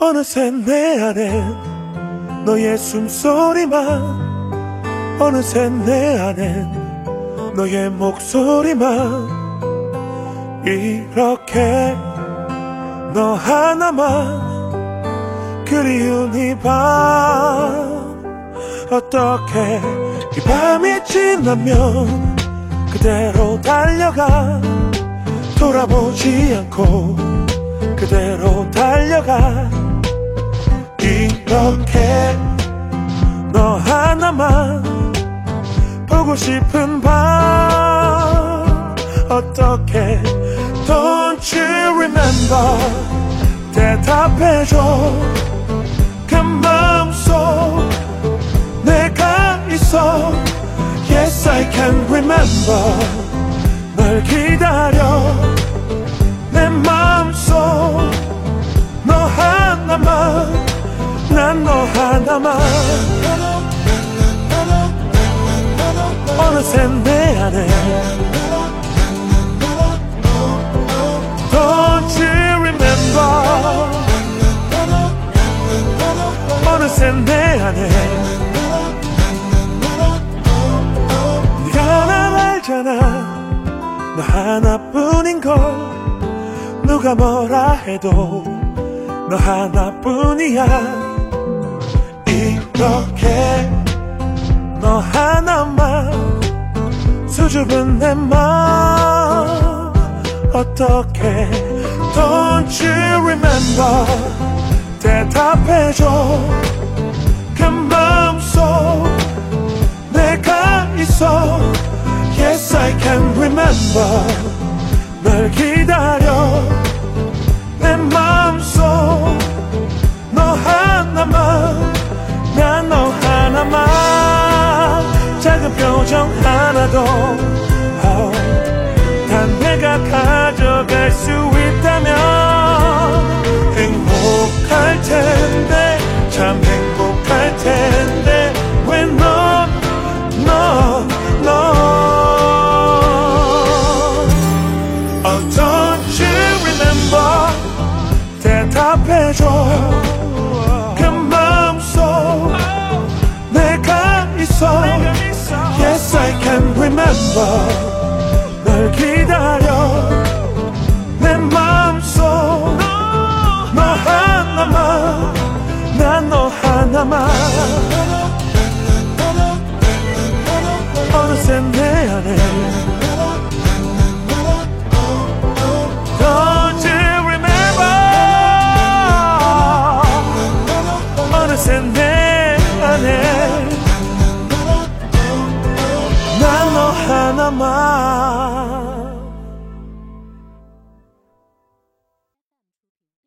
어느새 내 안엔 너의 숨소리만 어느새 내 안엔 너의 목소리만 이렇게 너 하나만 그리운 이밤 어떻게 이 밤이 지나면 그대로 달려가 돌아보지 않고 그대로 달려가 이렇게 너 하나만 보고 싶은 밤 어떻게 Don't you remember 대답해줘 그 마음속 내가 있어 Yes I can remember 너 하나만 어느새 내 안에 Don't you remember. 어느새 내 안에 네가 날 알잖아. 너 하나뿐인 걸 누가 뭐라 해도 너 하나뿐이야 이렇게 너 하나만 수줍은 내 마음 어떻게 Don't you remember 대답해줘 그 마음속 내가 있어 Yes I can remember 표정 하나도 oh, 단 내가 가져갈 수 있다면 행복할 텐데 참 행복할 텐데 왜너너너 Oh don't you remember? 대답해줘 remember 널 기다려. 내 마음속 너 하나만 난 너 하나만. 어느새 내 안에 you remember? 어느새 내 mama.